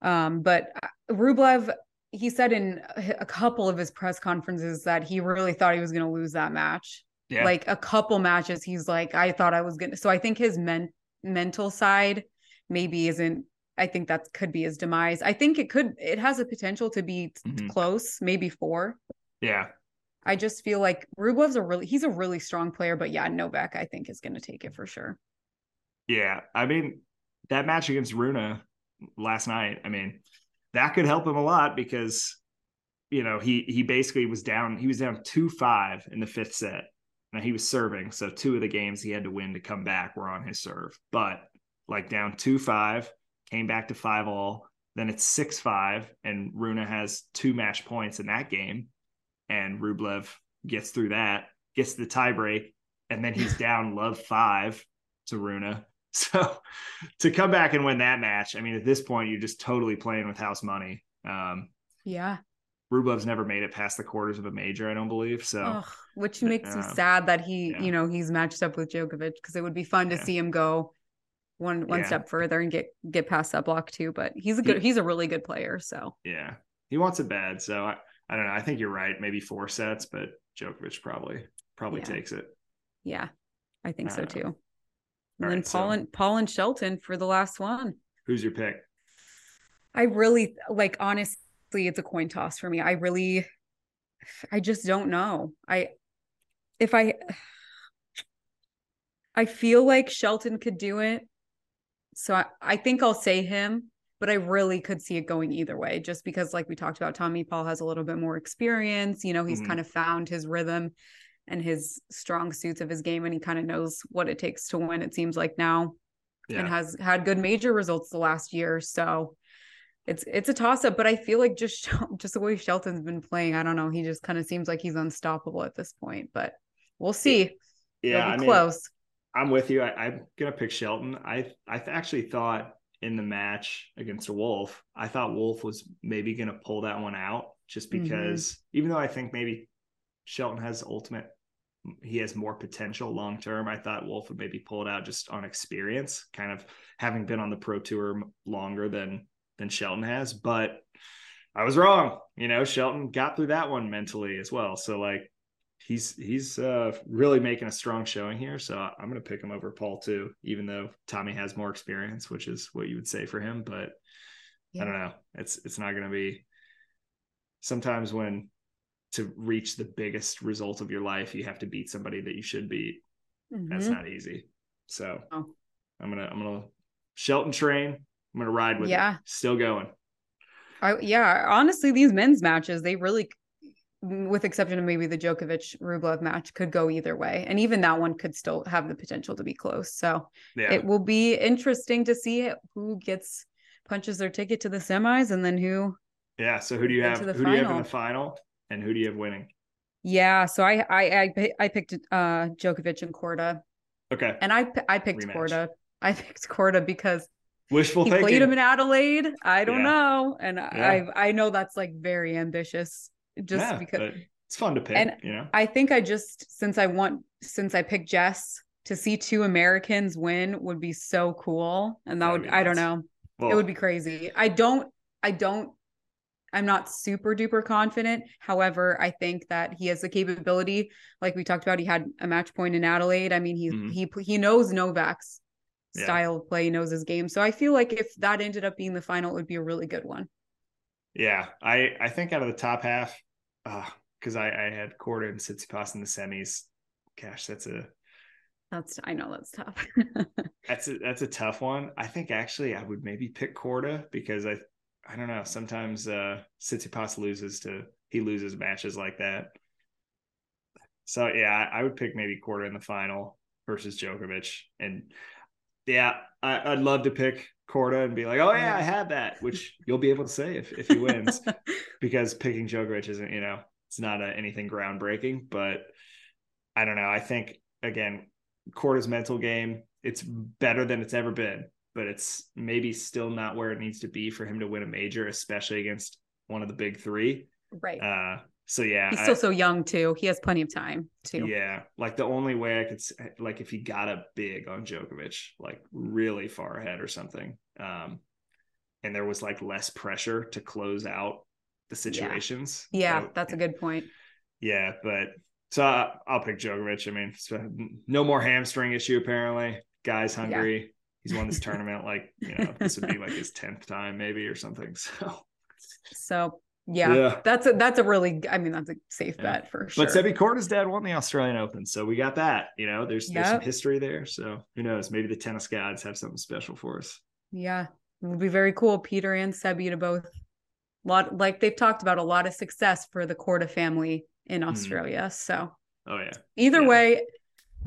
Um, but uh, Rublev, he said in a couple of his press conferences that he really thought he was going to lose that match. Yeah. Like a couple matches, he's like, I thought I was going to. So I think his men- mental side maybe isn't I think that could be his demise. I think it could it has a potential to be mm-hmm. close, maybe four. Yeah. I just feel like Rublev's a really he's a really strong player, but yeah, Novak I think is going to take it for sure. Yeah, I mean that match against Rune last night, I mean that could help him a lot because you know he he basically was down he was down two five in the fifth set. Now he was serving, so two of the games he had to win to come back were on his serve, but like down two five, came back to five all. Then it's six five, and Rune has two match points in that game and Rublev gets through that, gets the tiebreak, and then he's [LAUGHS] down love five to Rune. [LAUGHS] So to come back and win that match, I mean, at this point, you're just totally playing with house money. Um, yeah. Rublev's never made it past the quarters of a major, I don't believe. So, Ugh, which makes uh, me sad that he, yeah. you know, he's matched up with Djokovic because it would be fun to yeah. see him go one one yeah. step further and get get past that block too. But he's a good, he, he's a really good player. So yeah, he wants it bad. So I, I don't know. I think you're right. Maybe four sets, but Djokovic probably probably Yeah. takes it. Yeah, I think so too. And then right, Paul so- and Paul and Shelton for the last one. Who's your pick? I really like honestly, it's a coin toss for me. I really I just don't know. I if I I feel like Shelton could do it. So I, I think I'll say him, but I really could see it going either way, just because like we talked about, Tommy Paul has a little bit more experience. You know, he's Mhm. kind of found his rhythm and his strong suits of his game and he kind of knows what it takes to win, it seems like now Yeah. and has had good major results the last year. So it's it's a toss up, but I feel like just [LAUGHS] just the way Shelton's been playing, I don't know. He just kind of seems like he's unstoppable at this point, but we'll see. yeah, I mean, close. I'm with you. I, I'm gonna pick Shelton. I I actually thought in the match against Wolf, I thought Wolf was maybe gonna pull that one out just Mhm. because even though I think maybe Shelton has ultimate he has more potential long term. I thought Wolf would maybe pull it out just on experience, kind of having been on the pro tour longer than than Shelton has. But I was wrong. You know, Shelton got through that one mentally as well. So like he's he's uh really making a strong showing here. So I'm gonna pick him over Paul too, even though Tommy has more experience, which is what you would say for him. But I don't know. It's it's not gonna be sometimes when to reach the biggest result of your life, you have to beat somebody that you should beat. That's Mhm. not easy. So Oh. I'm gonna I'm gonna Shelton train. I'm gonna ride with Yeah. it. Still going. I, yeah, honestly, these men's matches, they really, with exception of maybe the Djokovic Rublev match, could go either way. And even that one could still have the potential to be close. So Yeah. it will be interesting to see who gets punches their ticket to the semis and then who. yeah. So who do you have? Who the do you have in the final? And who do you have winning? Yeah. So I, I, I, I picked uh Djokovic and Korda Okay. and I, I picked Rematch. Korda. I [LAUGHS] picked Korda because Wishful he thinking. played him in Adelaide. I don't Yeah. know. And Yeah. I, I know that's like very ambitious just Yeah, because. it's fun to pick, And you know. I think I just since I want since I picked Jess to see two Americans win would be so cool. And that That'd would I don't know. it would be crazy. I don't I don't I'm not super duper confident. However, I think that he has the capability, like we talked about, he had a match point in Adelaide. I mean, he Mhm. he he knows Novak's Yeah. style of play, knows his game. So I feel like if that ended up being the final, it would be a really good one. Yeah, I I think out of the top half, because I I had Korda and Tsitsipas in the semis. Gosh, that's a That's I know that's tough. [LAUGHS] that's a that's a tough one. I think actually I would maybe pick Korda because I I don't know. Sometimes uh Tsitsipas loses to he loses matches like that. So yeah, I, would pick maybe Korda in the final versus Djokovic, and yeah, I, I'd love to pick Korda and be like, oh yeah, I had that, which you'll be able to say if if he wins. [LAUGHS] because picking Djokovic isn't, you know, it's not uh anything groundbreaking, but I don't know. I think again, Korda's mental game, it's better than it's ever been, but it's maybe still not where it needs to be for him to win a major, especially against one of the big three. right. Uh, so yeah, He's I- still so young too. He has plenty of time too. yeah, like the only way I could s- like if he got a big on Djokovic, like really far ahead or something, um, and there was like less pressure to close out the situations. Yeah, that- that's a good point. yeah, but so I, I'll pick Djokovic. I mean, no more hamstring issue apparently. Guy's hungry. He's won this [LAUGHS] tournament like you know this would be like his tenth time maybe or something. [LAUGHS] So, So yeah, Yeah. that's a that's a really I mean that's a safe Yeah. bet for sure. but Sebi Korda's dad won the Australian Open, so we got that. You know, there's there's some history there. So who knows? Maybe the tennis gods have something special for us. yeah, it would be very cool. Peter and Sebi to both lot like they've talked about a lot of success for the Korda family in hmm. Australia. So Oh yeah, either. Yeah. way,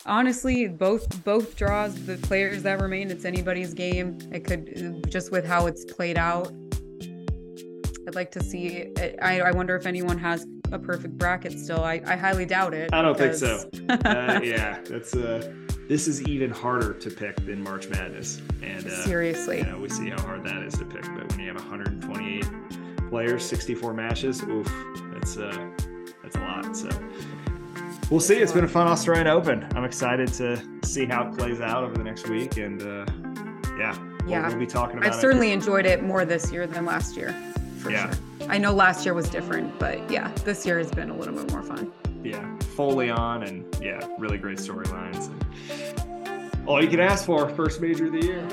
honestly, both both draws, the players that remain, it's anybody's game. It could just with how it's played out. I'd like to see. It. I I wonder if anyone has a perfect bracket still. I I highly doubt it. I don't think so. uh, yeah. That's uh, this is even harder to pick than March Madness, and uh, Seriously. you know, we see how hard that is to pick. But when you have 128 players, 64 matches, oof, that's uh, that's a lot. So we'll see. It's been a fun Australian Open. I'm excited to see how it plays out over the next week, and uh, yeah, we'll- Yeah. we'll, be talking about I've it. certainly enjoyed it more this year than last year, for Yeah. sure. I know last year was different, but yeah, this year has been a little bit more fun. Yeah, fully on, and yeah, really great storylines. All you can ask for, first major of the year.